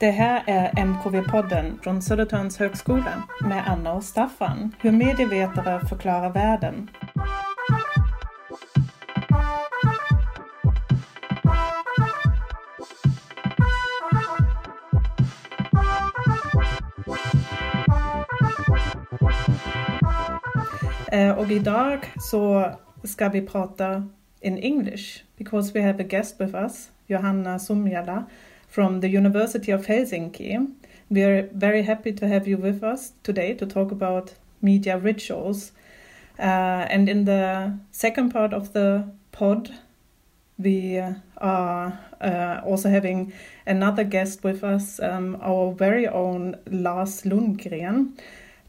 Det här är MKV-podden från Södertörns högskola med Anna och Staffan, hur medievetare förklarar världen. Eh, och idag så ska vi prata in English because we have a guest with us, Johanna Sumiala from the University of Helsinki. We are very happy to have you with us today to talk about media rituals. Uh, and in the second part of the pod, we are uh, also having another guest with us, um, our very own Lars Lundgren,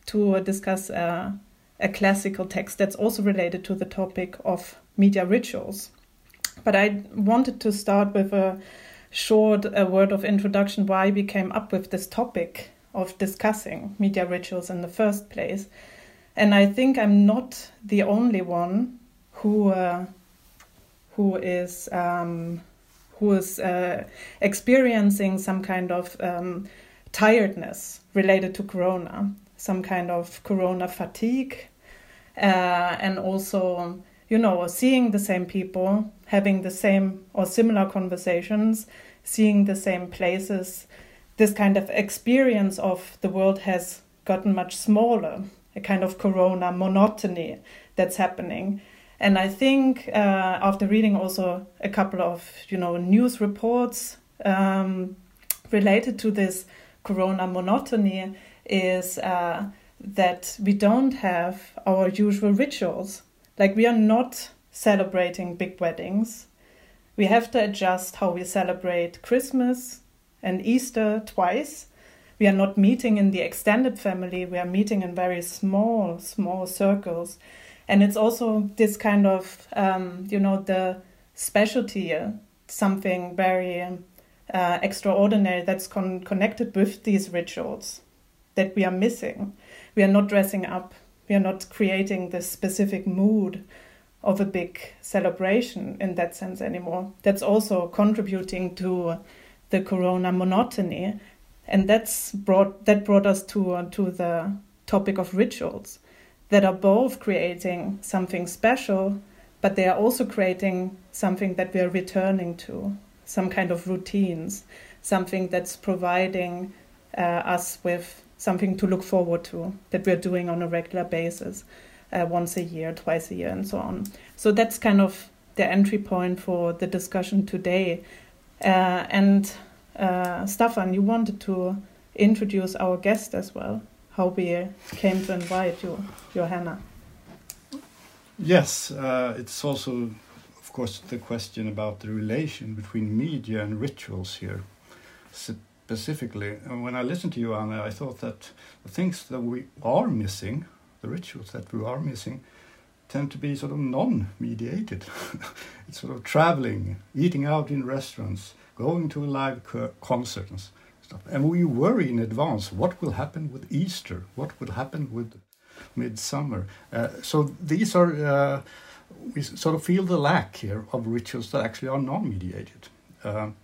to discuss uh, a classical text that's also related to the topic of media rituals. But I wanted to start with a short a word of introduction why we came up with this topic of discussing media rituals in the first place. And I think I'm not the only one who uh, who is um, who is uh, experiencing some kind of um, tiredness related to Corona, some kind of Corona fatigue, uh, and also you know seeing the same people having the same or similar conversations, seeing the same places. This kind of experience of the world has gotten much smaller, a kind of corona monotony that's happening. And I think uh, after reading also a couple of you know news reports um, related to this corona monotony is uh, that we don't have our usual rituals. Like we are not celebrating big weddings. We have to adjust how we celebrate Christmas and Easter twice. We are not meeting in the extended family, we are meeting in very small, small circles. And it's also this kind of, um, you know, the specialty, uh, something very uh, extraordinary that's con- connected with these rituals that we are missing. We are not dressing up, we are not creating this specific mood of a big celebration in that sense anymore. That's also contributing to the corona monotony, and that's brought that brought us to uh, to the topic of rituals that are both creating something special, but they are also creating something that we are returning to, some kind of routines, something that's providing uh, us with something to look forward to that we're doing on a regular basis uh, once a year, twice a year, and so on. So that's kind of the entry point for the discussion today. Uh, and uh, Staffan, you wanted to introduce our guest as well, how we came to invite you, Johanna. Yes, uh, it's also, of course, the question about the relation between media and rituals here. Specifically, when I listened to you, Anna, I thought that the things that we are missing the rituals that we are missing tend to be sort of non-mediated. it's sort of traveling, eating out in restaurants, going to live concert and stuff. And we worry in advance what will happen with Easter, what will happen with Midsummer. Uh, so these are uh, we sort of feel the lack here of rituals that actually are non-mediated. Um,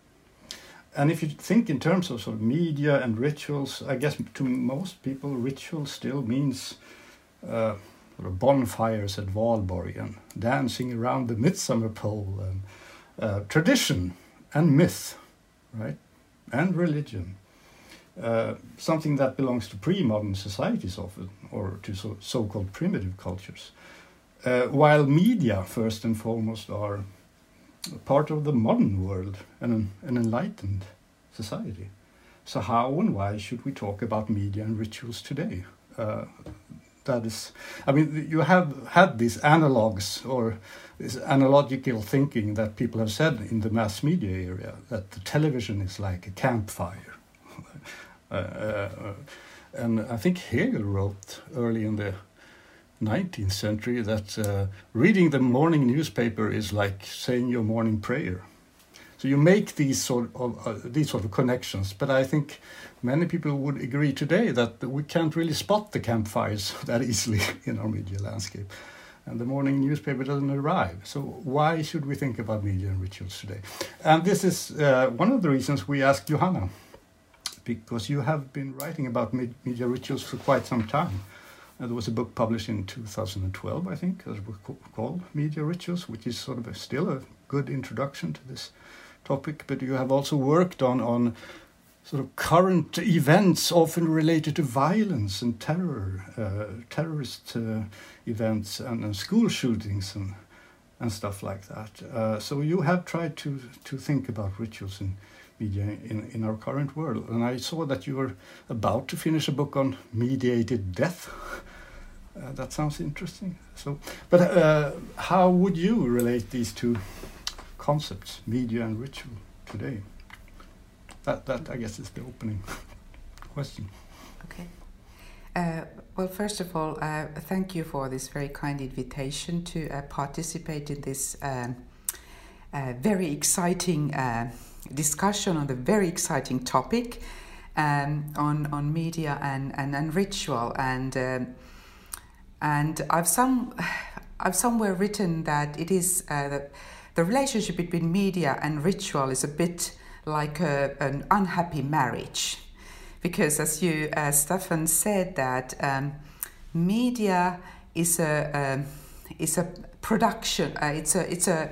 and if you think in terms of sort of media and rituals, I guess to most people, ritual still means uh, bonfires at Valborg and dancing around the midsummer pole and uh, tradition and myth, right, and religion. Uh, something that belongs to pre-modern societies often, or to so- so-called primitive cultures. Uh, while media, first and foremost, are part of the modern world and an, an enlightened society. So how and why should we talk about media and rituals today? Uh, that is i mean you have had these analogs or this analogical thinking that people have said in the mass media area that the television is like a campfire uh, uh, and i think hegel wrote early in the 19th century that uh, reading the morning newspaper is like saying your morning prayer So you make these sort of uh, these sort of connections, but I think many people would agree today that we can't really spot the campfires that easily in our media landscape. And the morning newspaper doesn't arrive. So, why should we think about media and rituals today? And this is uh, one of the reasons we asked Johanna, because you have been writing about media rituals for quite some time. There was a book published in 2012, I think, that was called Media Rituals, which is sort of a, still a good introduction to this topic. But you have also worked on, on sort of current events often related to violence and terror, uh, terrorist uh, events and, and, school shootings and and stuff like that. Uh, so you have tried to to think about rituals in media in, in our current world. And I saw that you were about to finish a book on mediated death. Uh, that sounds interesting. So, but uh, how would you relate these two concepts, media and ritual, today? That, that I guess is the opening question. Okay. Uh, well, first of all, uh, thank you for this very kind invitation to uh, participate in this um, very exciting uh, discussion on the very exciting topic um, on, on media and, and, and ritual. And, um, and I've, some, I've somewhere written that it is uh, that the relationship between media and ritual is a bit like a, an unhappy marriage. Because as you, uh, Stefan said, that um, media is a, um, is a production, uh, it's a, it's a,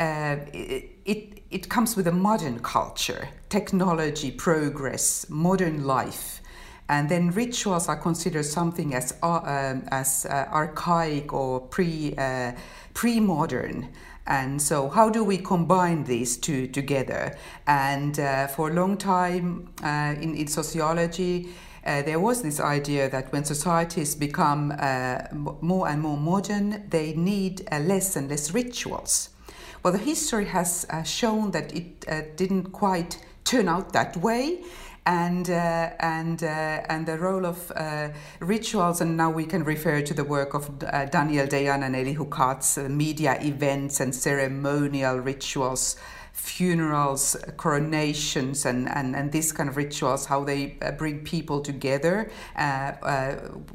uh, it, it, comes with a modern culture, technology, progress, modern life. And then rituals are considered something as, uh, um, as uh, archaic or pre, uh, pre-modern. And so, how do we combine these two together? And uh, for a long time in, in sociology, uh, there was this idea that when societies become uh, more and more modern, they need uh, less and less rituals. Well, the history has uh, shown that it uh, didn't quite turn out that way. And, uh, and, uh, and the role of uh, rituals, and now we can refer to the work of uh, Daniel Dayan and Elihu Katz, media events and ceremonial rituals, funerals, coronations, and, and, and these kind of rituals, how they bring people together,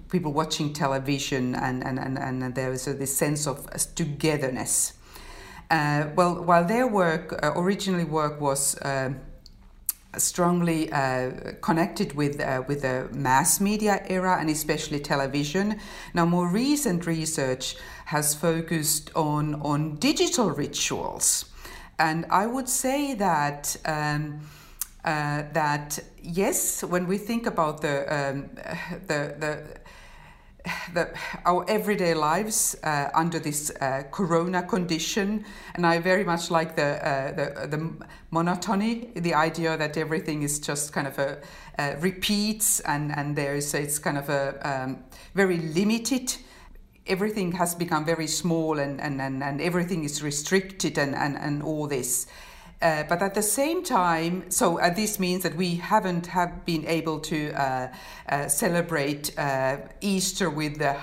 people watching television, and, and, and, and there is this sense of togetherness. Uh, well, while their work, uh, originally work was uh, strongly connected with uh, with the mass media era and especially television. Now, more recent research has focused on on digital rituals, and I would say that. Um, uh, that yes, when we think about the um, the the our everyday lives uh, under this uh, corona condition and i very much like the, uh, the, the monotony the idea that everything is just kind of a repeats and and there's it's kind of a um, very limited. Everything has become very small and and, and, and everything is restricted and, and, and all this uh, but at the same time, so uh, this means that we haven't have been able to uh, uh celebrate uh, Easter with the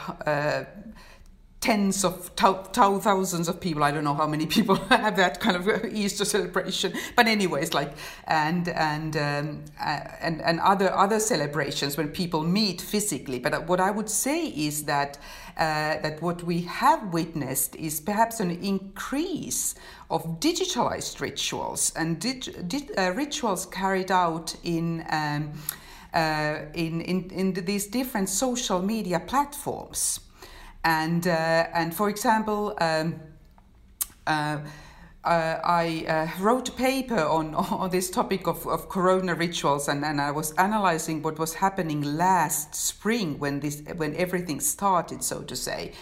tens of thousands of people. I don't know how many people have that kind of Easter celebration, but anyways, like and and um, and and other other celebrations when people meet physically. But what I would say is that uh, that what we have witnessed is perhaps an increase of digitalized rituals and dig- dig- uh, rituals carried out in, um, uh, in, in, in these different social media platforms. And, uh, and for example, um, uh, I uh, wrote a paper on, on this topic of, of corona rituals and, and I was analyzing what was happening last spring when this when everything started so to say.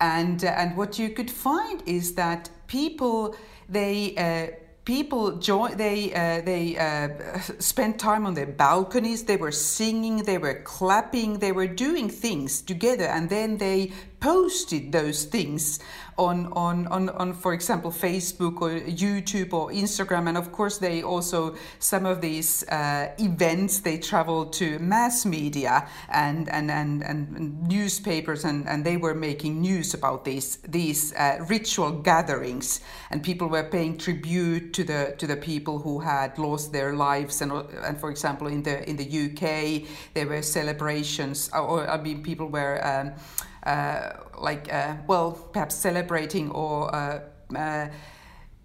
And uh, and what you could find is that people they uh, people join they uh, they uh, spent time on their balconies they were singing they were clapping they were doing things together and then they posted those things on, on, on, on, for example, Facebook or YouTube or Instagram. And of course, they also, some of these uh, events, they traveled to mass media and, and, and, and newspapers, and, and they were making news about these, these uh, ritual gatherings. And people were paying tribute to the, to the people who had lost their lives. And, and for example, in the, in the UK, there were celebrations, or I mean, people were. Um, like uh, well perhaps celebrating or uh,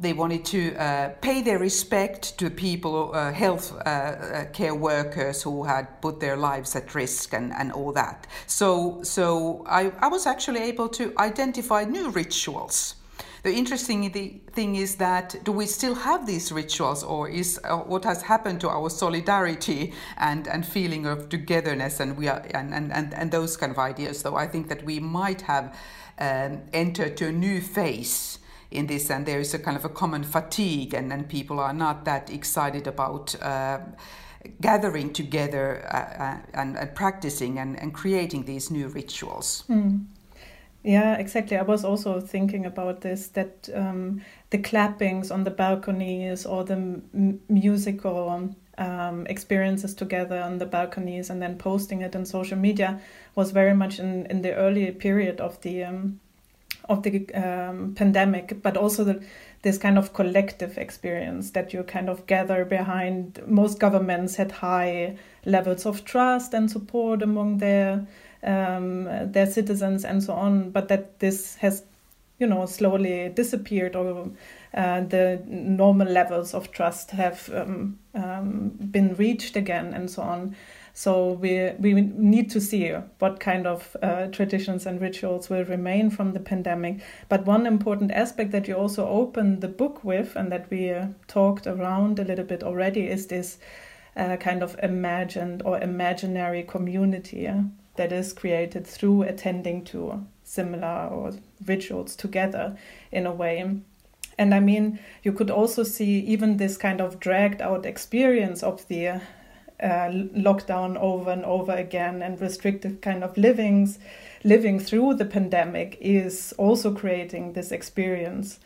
they wanted to uh, pay their respect to people, uh, health uh, care workers who had put their lives at risk and, and all that. So, so I, I was actually able to identify new rituals the interesting thing is that do we still have these rituals, or is uh, what has happened to our solidarity and, and feeling of togetherness and we are and, and, and, and those kind of ideas? So I think that we might have um, entered to a new phase in this, and there is a kind of a common fatigue, and, and people are not that excited about. Uh, gathering together uh, uh and, and, practicing and, and, creating these new rituals. Mm. Yeah, exactly. I was also thinking about this that um, the clappings on the balconies or the m- musical um, experiences together on the balconies and then posting it on social media was very much in, in the early period of the um, of the um, pandemic, but also the, this kind of collective experience that you kind of gather behind. Most governments had high levels of trust and support among their um, their citizens and so on, but that this has, you know, slowly disappeared or uh, the normal levels of trust have um, um, been reached again and so on. So we we need to see what kind of uh, traditions and rituals will remain from the pandemic. But one important aspect that you also open the book with, and that we uh, talked around a little bit already, is this uh, kind of imagined or imaginary community. Yeah? That is created through attending to similar or rituals together in a way. And I mean, you could also see even this kind of dragged out experience of the uh, lockdown over and over again and restricted kind of livings, living through the pandemic is also creating this experience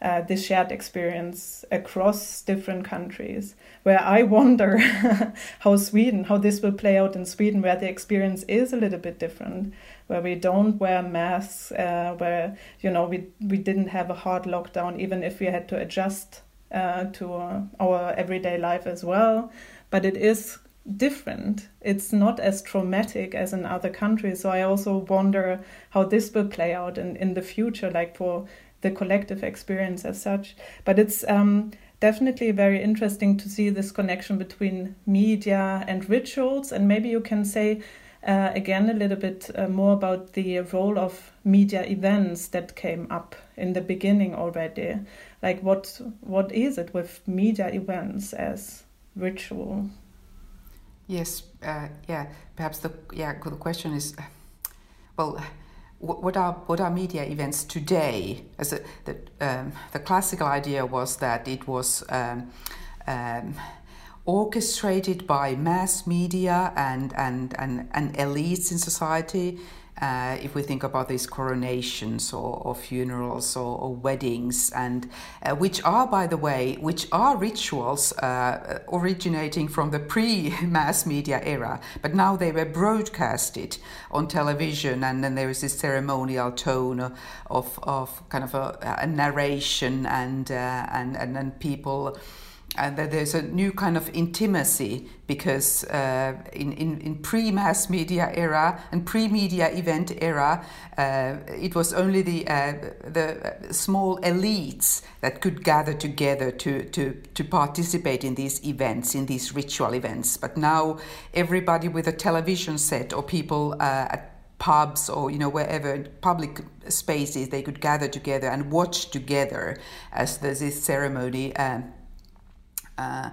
uh, this shared experience across different countries. Where I wonder how Sweden, how this will play out in Sweden, where the experience is a little bit different, where we don't wear masks, uh, where you know we we didn't have a hard lockdown, even if we had to adjust uh, to our everyday life as well. But it is different. It's not as traumatic as in other countries. So I also wonder how this will play out in, in the future, like for the collective experience as such. But it's um, definitely very interesting to see this connection between media and rituals. And maybe you can say uh, again a little bit uh, more about the role of media events that came up in the beginning already. Like what what is it with media events as ritual? Yes, uh, yeah. Perhaps the yeah the question is, well what are what are media events today? As a, the um, the classical idea was that it was um, um, orchestrated by mass media and and and, and elites in society uh, if we think about these coronations or, or funerals or, or, weddings, and uh, which are, by the way, which are rituals uh, originating from the pre-mass media era, but now they were broadcasted on television, and then there is this ceremonial tone of, of kind of a, a narration and, uh, and and and people and that there's a new kind of intimacy because uh, in, in, in pre-mass media era and pre-media event era, uh, it was only the, uh, the small elites that could gather together to, to, to participate in these events, in these ritual events. But now everybody with a television set or people uh, at pubs or you know wherever public spaces they could gather together and watch together as there's this ceremony um, uh,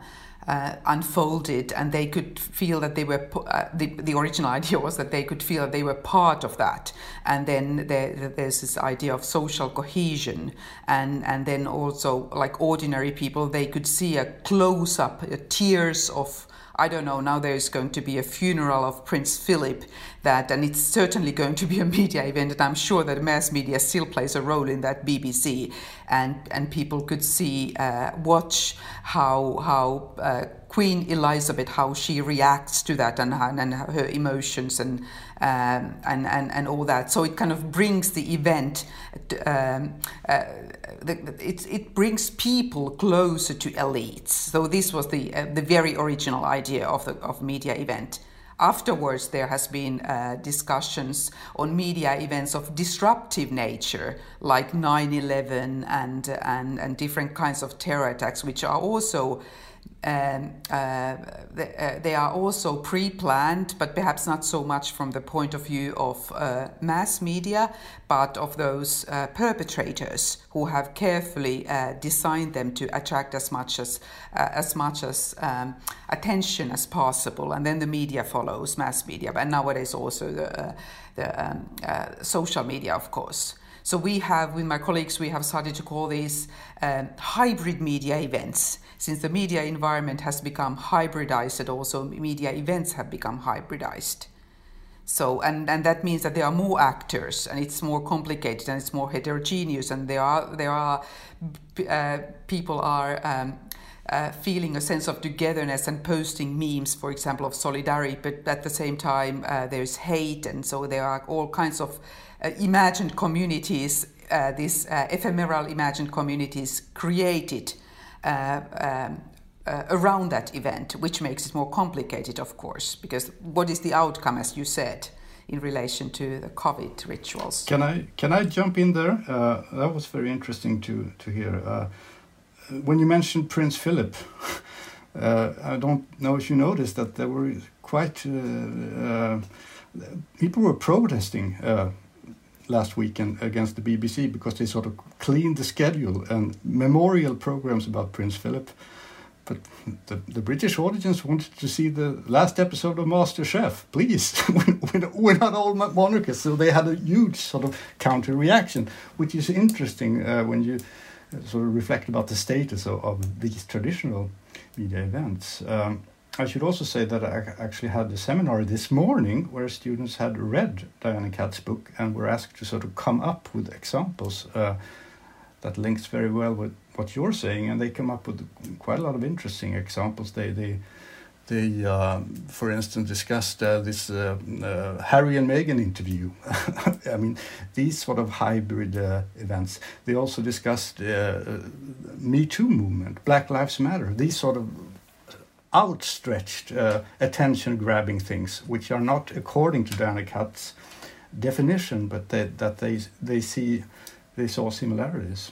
uh, unfolded, and they could feel that they were. Uh, the the original idea was that they could feel that they were part of that, and then there, there's this idea of social cohesion, and and then also like ordinary people, they could see a close up, tears of I don't know, now there's going to be a funeral of Prince Philip that, and it's certainly going to be a media event, and I'm sure that mass media still plays a role in that BBC, and, and people could see, uh, watch how, how uh, Queen Elizabeth, how she reacts to that and, and her emotions and, um, and, and, and all that. So it kind of brings the event, um, uh, the, it, it brings people closer to elites. So this was the, uh, the very original idea of the of media event. Afterwards, there has been uh, discussions on media events of disruptive nature, like 9/11 and, and and different kinds of terror attacks, which are also um, uh, they, uh, they, are also pre-planned, but perhaps not so much from the point of view of uh, mass media, but of those uh, perpetrators who have carefully uh, designed them to attract as much as uh, as much as um, attention as possible, and then the media follows mass media, but nowadays also the the um, social media, of course. So we have, with my colleagues, we have started to call these um, hybrid media events. Since the media environment has become hybridized, and also media events have become hybridized. So, and, and that means that there are more actors and it's more complicated and it's more heterogeneous and there are, there are uh, people are um, uh, feeling a sense of togetherness and posting memes, for example, of solidarity, but at the same time uh, there's hate and so there are all kinds of imagined communities, uh, these uh, ephemeral imagined communities created um, uh, around that event, which makes it more complicated, of course, because what is the outcome, as you said, in relation to the COVID rituals? Can I can I jump in there? Uh, that was very interesting to to hear. Uh, when you mentioned Prince Philip, I don't know if you noticed that there were quite people were protesting last weekend against the BBC because they sort of cleaned the schedule and memorial programs about Prince Philip. But the, the British audience wanted to see the last episode of Master Chef. Please, we're not all monarchists, so they had a huge sort of counter reaction, which is interesting uh, when you uh, sort of reflect about the status of, of these traditional media events. Um, I should also say that I actually had a seminar this morning where students had read Dayan and Katz's book and were asked to sort of come up with examples uh, that links very well with what you're saying, and they come up with quite a lot of interesting examples. They they they, uh, for instance, discussed uh, this uh, uh Harry and Meghan interview. I mean, these sort of hybrid uh, events. They also discussed Me Too movement, Black Lives Matter. These sort of outstretched uh, attention grabbing things, which are not according to Dayan and Katz's definition, but that they, they see they saw similarities.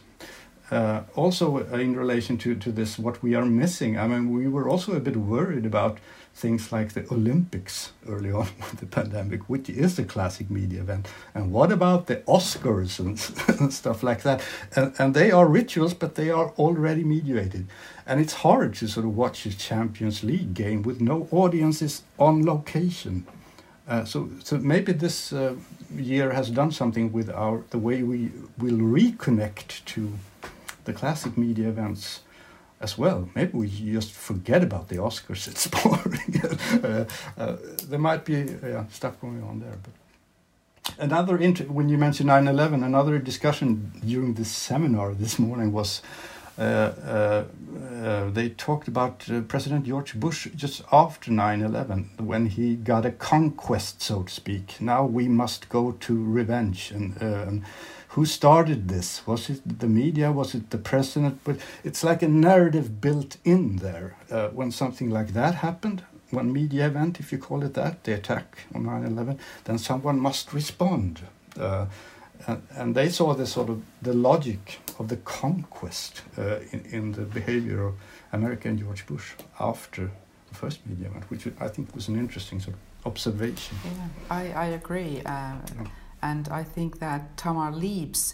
Uh, also, uh, in relation to, to this, what we are missing, I mean, we were also a bit worried about things like the Olympics early on with the pandemic, which is a classic media event. And what about the Oscars and, stuff like that? And, and they are rituals, but they are already mediated. And it's hard to sort of watch a Champions League game with no audiences on location. Uh, so, so maybe this uh, year has done something with our the way we will reconnect to the classic media events as well. Maybe we just forget about the Oscars. It's boring. uh, uh, there might be uh, stuff going on there. But another when you mentioned 9/11, another discussion during this seminar this morning was. Uh, uh, uh, they talked about President George Bush just after 9 11 when he got a conquest, so to speak. Now we must go to revenge. And who started this? Was it the media? Was it the president? But it's like a narrative built in there. Uh, when something like that happened, one media event, if you call it that, the attack on 9 11, then someone must respond. Uh, and, and, they saw the sort of the logic of the conquest uh, in, in the behavior of America and George Bush after the first media event, which I think was an interesting sort of observation. Yeah, I, I agree. Uh, yeah. And I think that Tamar Liebes,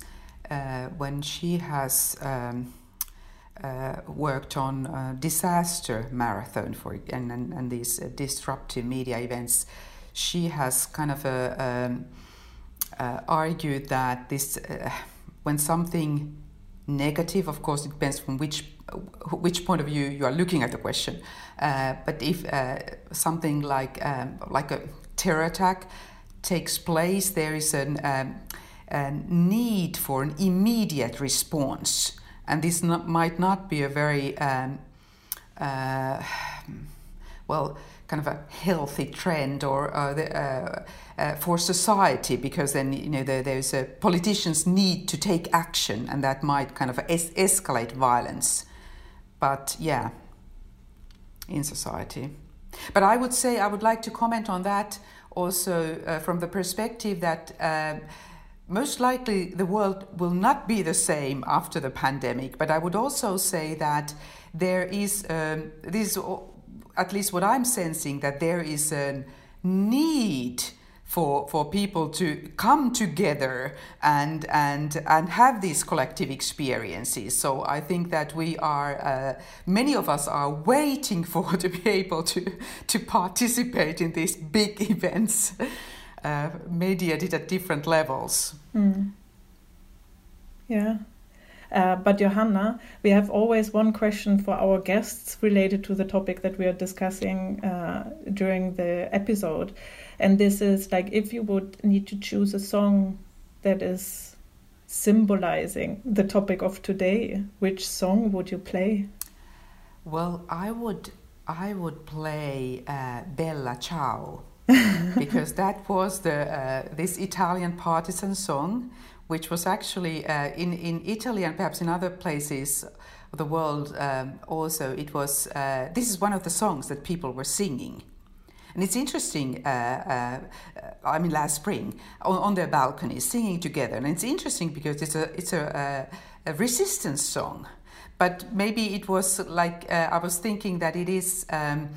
uh, when she has um, uh, worked on uh, disaster marathon for and, and, and these uh, disruptive media events, she has kind of uh, um, uh, argued that this when something negative, of course, it depends from which which point of view you are looking at the question. Uh, but if uh, something like um, like a terror attack takes place, there is an, um, a need for an immediate response, and this not, might not be a very um, uh, well kind of a healthy trend or uh, the, uh, uh, for society because then you know there, there's a politicians need to take action and that might kind of es- escalate violence. But yeah in society. But i would say i would like to comment on that also uh, from the perspective that uh, most likely the world will not be the same after the pandemic but i would also say that there is um, this at least what I'm sensing, that there is a need for for people to come together and and and have these collective experiences. So I think that we are uh, many of us are waiting for to be able to to participate in these big events, uh, mediated at different levels. Mm. Yeah. Uh, but Johanna, we have always one question for our guests related to the topic that we are discussing uh, during the episode. And this is like if you would need to choose a song that is symbolizing the topic of today, which song would you play? Well, I would I would play uh, Bella Ciao because that was the uh, this Italian partisan song which was actually uh, in, in Italy and perhaps in other places of the world um, also, it was, uh, this is one of the songs that people were singing. And it's interesting, uh, uh I mean, last spring, on, on, their balconies, singing together. And it's interesting because it's a, it's a, a resistance song. But maybe it was like, uh, I was thinking that it is, um,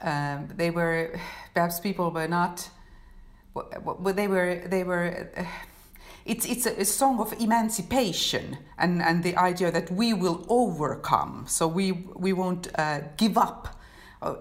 um, they were, perhaps people were not, well, they were, they were, uh, it's it's a, a, song of emancipation and and the idea that we will overcome so we we won't uh, give up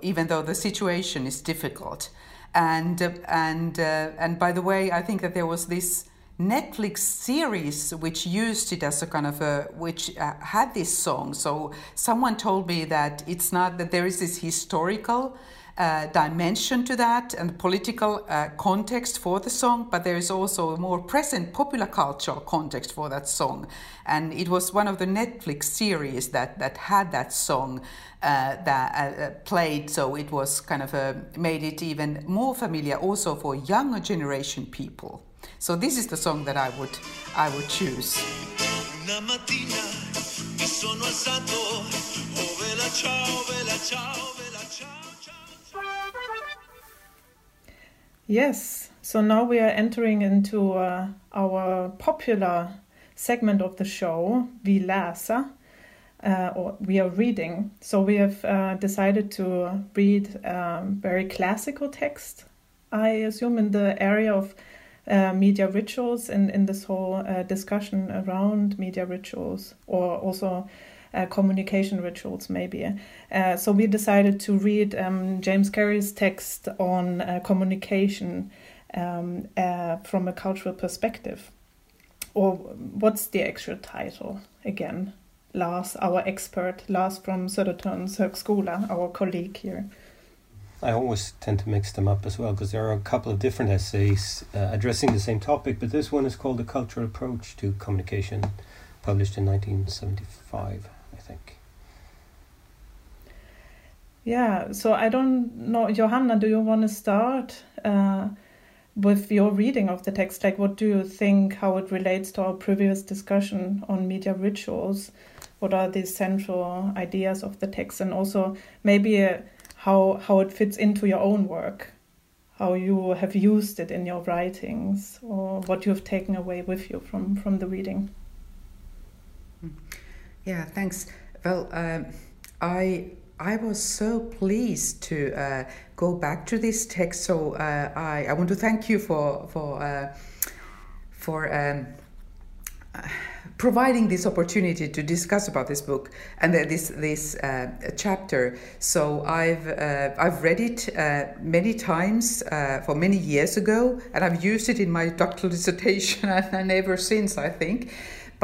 even though the situation is difficult. And uh, and uh, and by the way i think that there was this Netflix series which used it as a kind of a which uh, had this song. So someone told me that it's not that there is this historical dimension to that and political uh, context for the song, but there is also a more present popular cultural context for that song. And it was one of the Netflix series that, that had that song uh, that uh, uh, played, so it was kind of made it even more familiar also for younger generation people. So this is the song that I would I would choose. Yes, so now we are entering into uh, our popular segment of the show, Vi läser, uh, or we are reading. So we have uh, decided to read um, very classical text, I assume, in the area of uh, media rituals and in, in this whole uh, discussion around media rituals, or also uh, communication rituals, maybe. Uh, so we decided to read um, James Carey's text on uh, communication um, uh, from a cultural perspective. Or what's the actual title again? Lars, our expert, Lars from Södertörns högskola, our colleague here. I always tend to mix them up as well because there are a couple of different essays uh, addressing the same topic, but this one is called The Cultural Approach to Communication, published in 1975 I think. Yeah, so I don't know, Johanna, do you want to start uh, with your reading of the text? Like, what do you think, how it relates to our previous discussion on media rituals? What are the central ideas of the text? And also, maybe uh, how, how it fits into your own work, how you have used it in your writings, or what you have taken away with you from, from the reading? Yeah, thanks. Well, um, I I was so pleased to uh, go back to this text. So uh, I, I want to thank you for for uh, for um, providing this opportunity to discuss about this book and this this uh, chapter. So I've uh, I've read it uh, many times for many years ago, and I've used it in my doctoral dissertation and, and ever since. I think.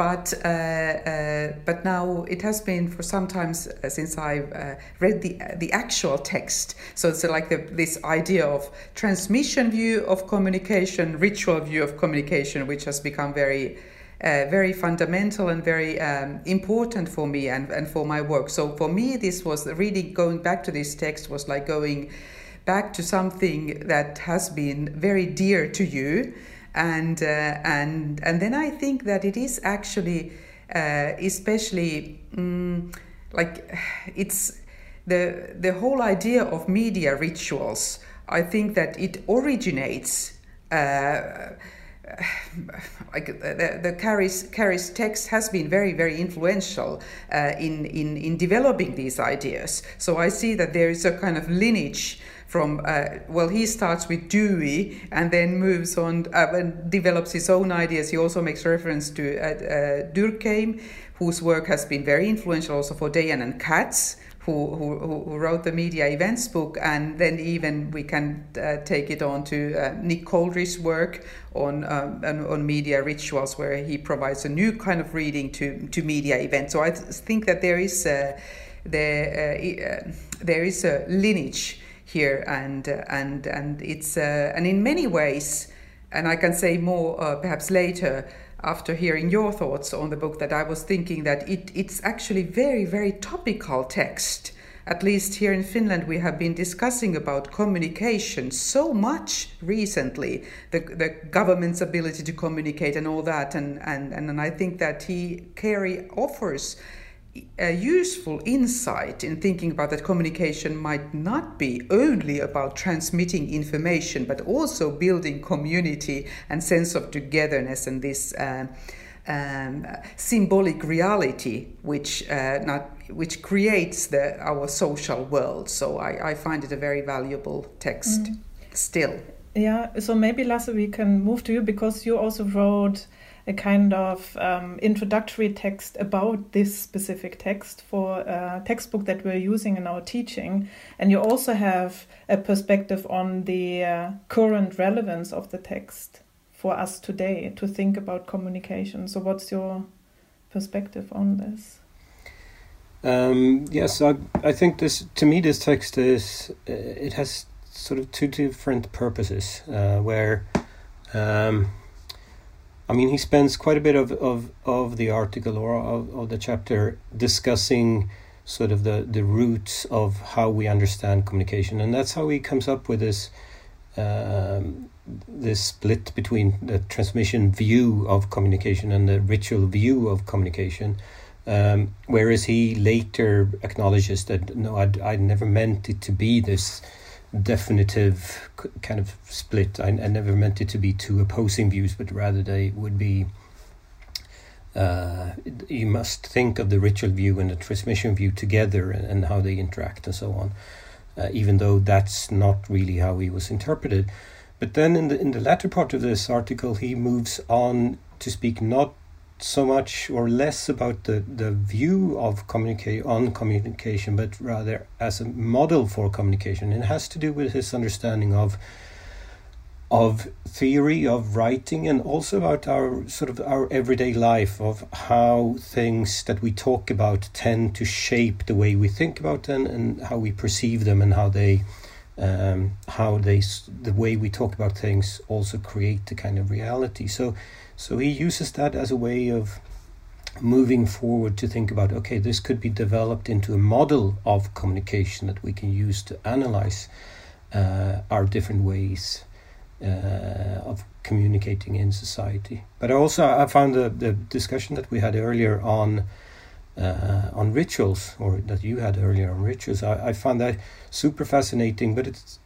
But uh, uh, but now it has been for some time since I've uh, read the the actual text. So it's like the, this idea of transmission view of communication, ritual view of communication, which has become very uh, very fundamental and very um, important for me and, and for my work. So for me, this was really going back to this text was like going back to something that has been very dear to you, and uh, and and then I think that it is actually uh, especially um, like it's the the whole idea of media rituals. I think that it originates. Uh, like the, the Carey's, Carey's text has been very, very influential uh, in, in, in developing these ideas. So I see that there is a kind of lineage from, uh, well, he starts with Dewey and then moves on uh, and develops his own ideas. He also makes reference to uh, uh, Durkheim, whose work has been very influential also for Dayan and Katz, who, who, who, wrote the media events book, and then even we can uh, take it on to uh, Nick Couldry's work on, um, on media rituals, where he provides a new kind of reading to, to media events. So I th- think that there is there, there is a lineage here, and uh, and and it's uh, and in many ways, and I can say more perhaps later after hearing your thoughts on the book that I was thinking that it, it's actually very, very topical text. At least here in Finland, we have been discussing about communication so much recently, the, the government's ability to communicate and all that. And, and, and I think that he, Carey, offers a useful insight in thinking about that communication might not be only about transmitting information, but also building community and sense of togetherness and this uh, um, symbolic reality which uh, not which creates the our social world. So I, I find it a very valuable text mm. still. Yeah. So maybe Lasse, we can move to you because you also wrote a kind of um, introductory text about this specific text for a textbook that we're using in our teaching. And you also have a perspective on the uh, current relevance of the text for us today to think about communication. So, what's your perspective on this? Um, yes, I, I think this to me this text is uh, it has sort of two different purposes uh, where um, I mean, he spends quite a bit of, of, of the article or of, of the chapter discussing sort of the, the roots of how we understand communication. And that's how he comes up with this um, this split between the transmission view of communication and the ritual view of communication. Um, whereas he later acknowledges that no, I'd, I never meant it to be this definitive kind of split. I, I, never meant it to be two opposing views, but rather they would be. Uh, you must think of the ritual view and the transmission view together and, and how they interact and so on, uh, even though that's not really how he was interpreted. But then in the in the latter part of this article, he moves on to speak not so much or less about the, the view of communicate on communication, but rather as a model for communication. It has to do with his understanding of of theory of writing and also about our sort of our everyday life of how things that we talk about tend to shape the way we think about them and how we perceive them and how they um, how they the way we talk about things also create the kind of reality so so he uses that as a way of moving forward to think about okay, this could be developed into a model of communication that we can use to analyze uh, our different ways uh, of communicating in society. But also, I found the, the discussion that we had earlier on. Uh, on rituals, or that you had earlier on rituals, I, I found that super fascinating. But it's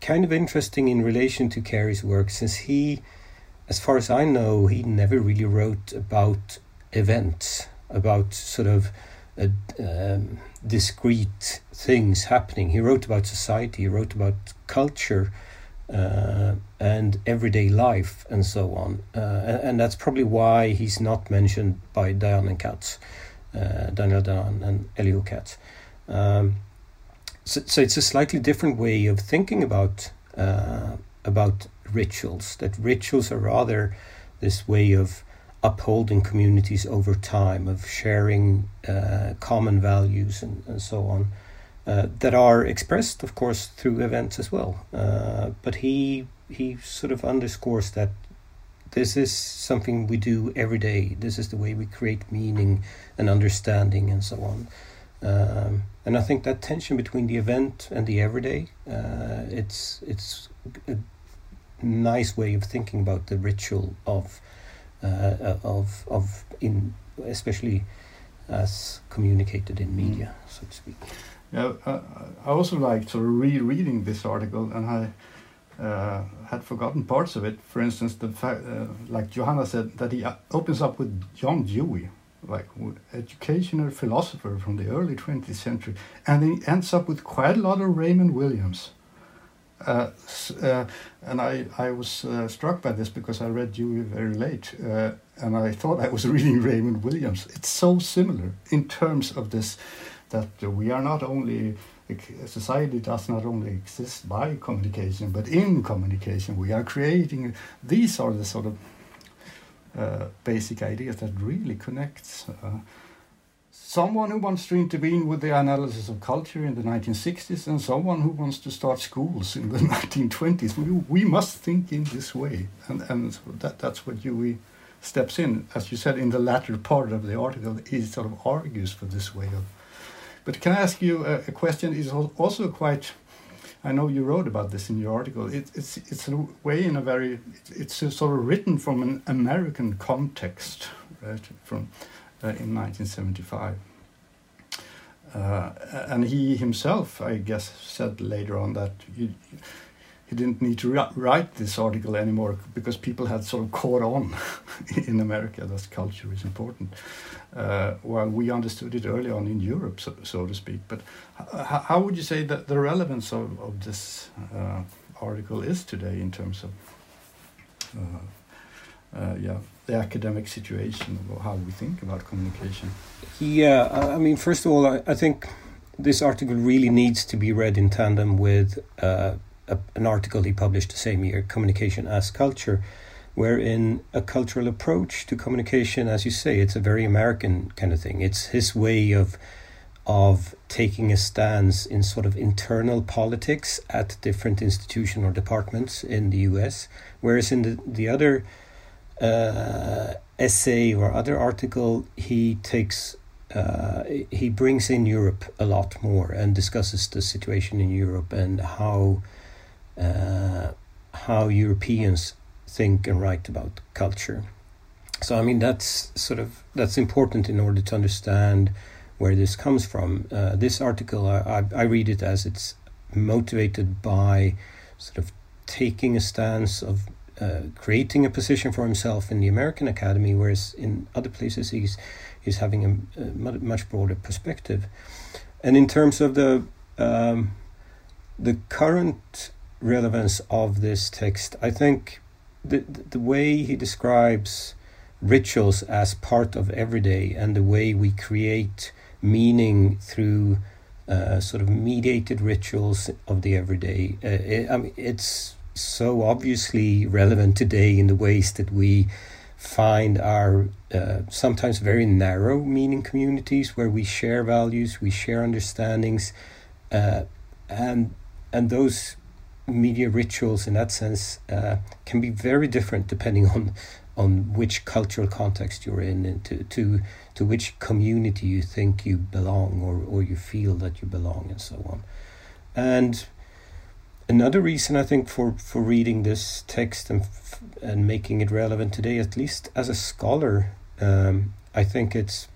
kind of interesting in relation to Carey's work, since he as far as I know, he never really wrote about events, about sort of uh, um, discrete things happening. He wrote about society, he wrote about culture uh, and everyday life and so on. Uh, and, and, that's probably why he's not mentioned by Dayan and Katz, uh, Daniel Dayan and Elihu Katz. Um, so, so, it's a slightly different way of thinking about uh, about rituals, that rituals are rather this way of upholding communities over time, of sharing uh, common values and, and so on, uh, that are expressed, of course, through events as well. Uh, but he he sort of underscores that this is something we do every day. This is the way we create meaning and understanding and so on. Um, and I think that tension between the event and the everyday, uh, it's it's a nice way of thinking about the ritual of uh, of of in especially as communicated in media, mm. so to speak. Yeah, uh, I also like sort of rereading this article, and I uh, had forgotten parts of it. For instance, the fact, uh, like Johanna said, that he uh, opens up with John Dewey, like educational philosopher from the early 20th century, and he ends up with quite a lot of Raymond Williams. Uh, uh, and I, I was uh, struck by this because I read Dewey very late, uh, and I thought I was reading Raymond Williams. It's so similar in terms of this that we are not only society does not only exist by communication, but in communication we are creating. These are the sort of uh, basic ideas that really connects. Someone who wants to intervene with the analysis of culture in the 1960s and someone who wants to start schools in the 1920s. We, we must think in this way, and, and that, that's what Dewey steps in. As you said in the latter part of the article, he sort of argues for this way of. But can I ask you a, a question? Is also quite. I know you wrote about this in your article. It, it's it's a way in a very it's sort of written from an American context, right? From in 1975. Uh, and he himself, I guess, said later on that he, he didn't need to write this article anymore because people had sort of caught on in America that culture is important. Uh, while we understood it early on in Europe, so, so to speak. But how would you say that the relevance of, of this uh, article is today in terms of, uh, uh yeah, the academic situation of how we think about communication? Yeah, I mean, first of all, I, I think this article really needs to be read in tandem with uh, a, an article he published the same year, Communication as Culture, wherein a cultural approach to communication, as you say, it's a very American kind of thing. It's his way of of taking a stance in sort of internal politics at different institutions or departments in the US, whereas in the, the other uh, essay or other article, he takes uh, he brings in Europe a lot more and discusses the situation in Europe and how uh, how Europeans think and write about culture. So I mean that's sort of that's important in order to understand where this comes from. Uh, this article I, I, I read it as it's motivated by sort of taking a stance of uh, creating a position for himself in the American Academy, whereas in other places he's he's having a, a much broader perspective. And in terms of the um, the current relevance of this text, I think the the way he describes rituals as part of everyday and the way we create meaning through uh, sort of mediated rituals of the everyday. Uh, it, I mean, it's so obviously relevant today in the ways that we find our uh, sometimes very narrow meaning communities where we share values, we share understandings, uh, and and those media rituals in that sense uh, can be very different depending on on which cultural context you're in and to, to to which community you think you belong or, or you feel that you belong and so on. And another reason I think for, for reading this text and and making it relevant today, at least as a scholar, um, I think it's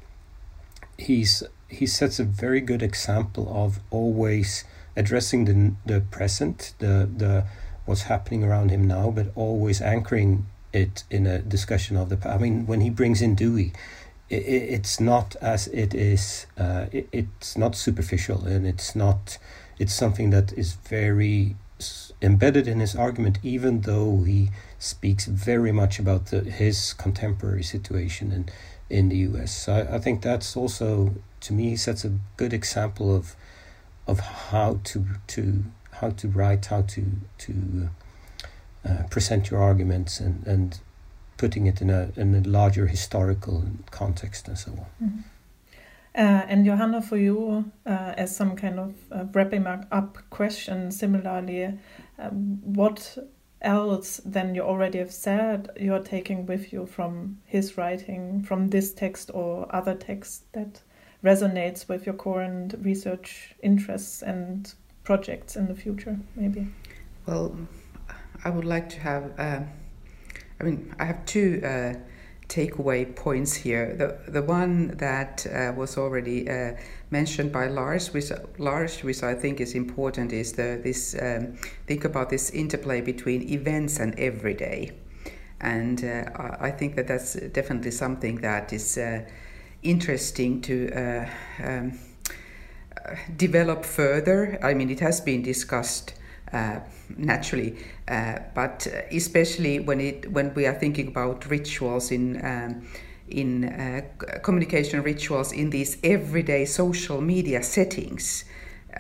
he's he sets a very good example of always addressing the the present, the the what's happening around him now, but always anchoring it in a discussion of the. I mean, when he brings in Dewey, it, it's not as it is. Uh, it, it's not superficial, and it's not. It's something that is very embedded in his argument, even though he speaks very much about the, his contemporary situation in, in the US. So I, I think that's also, to me, sets a good example of of how to to how to write, how to to uh, present your arguments, and and putting it in a in a larger historical context and so on. Mm. Uh, and Johanna, for you, uh, as some kind of uh, wrapping up question, similarly, um, what else than you already have said you're taking with you from his writing, from this text or other texts that resonates with your current research interests and projects in the future, maybe? Well, I would like to have, uh, I mean, I have two uh, takeaway points here. The, the one that uh, was already uh, mentioned by Lars, which, Lars, which I think is important, is the, this um, think about this interplay between events and everyday. And uh, I think that that's definitely something that is uh, interesting to uh, um, develop further. I mean, it has been discussed uh, naturally, uh, but especially when it when we are thinking about rituals in um, in uh, communication rituals in these everyday social media settings.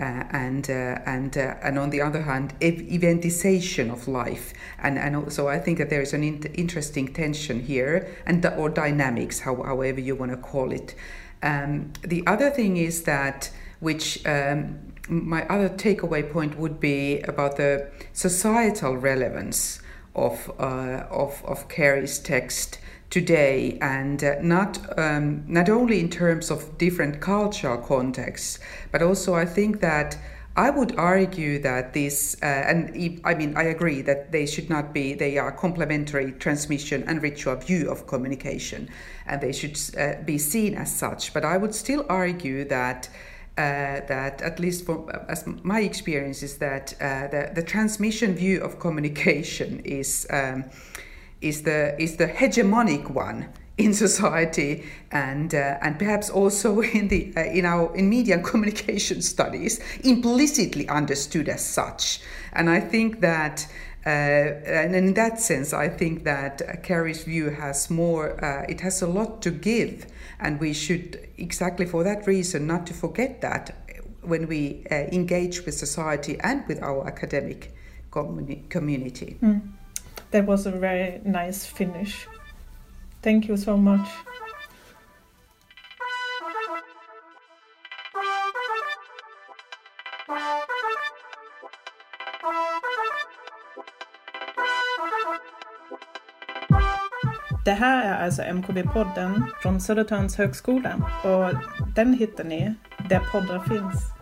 Uh, and uh, and uh, and on the other hand, ev- eventization of life, and and so I think that there is an in- interesting tension here, and or dynamics, how, however you want to call it. Um, the other thing is that which um, my other takeaway point would be about the societal relevance of uh, of of Carey's text today, and uh, not um, not only in terms of different cultural contexts, but also I think that. I would argue that this, uh, and I mean, I agree that they should not be, they are complementary transmission and ritual view of communication, and they should uh, be seen as such. But I would still argue that uh, that at least for as my experience is that uh, the, the transmission view of communication is um, is the is the hegemonic one in society and uh, and perhaps also in the uh, in our in media and communication studies implicitly understood as such. And I think that uh, and in that sense, I think that Carey's view has more, uh, it has a lot to give, and we should, exactly for that reason, not to forget that when we uh, engage with society and with our academic communi- community. Mm. That was a very nice finish. Thank you so much. Det här är alltså MKB-podden från Södertörns högskola och den hittar ni där poddar finns.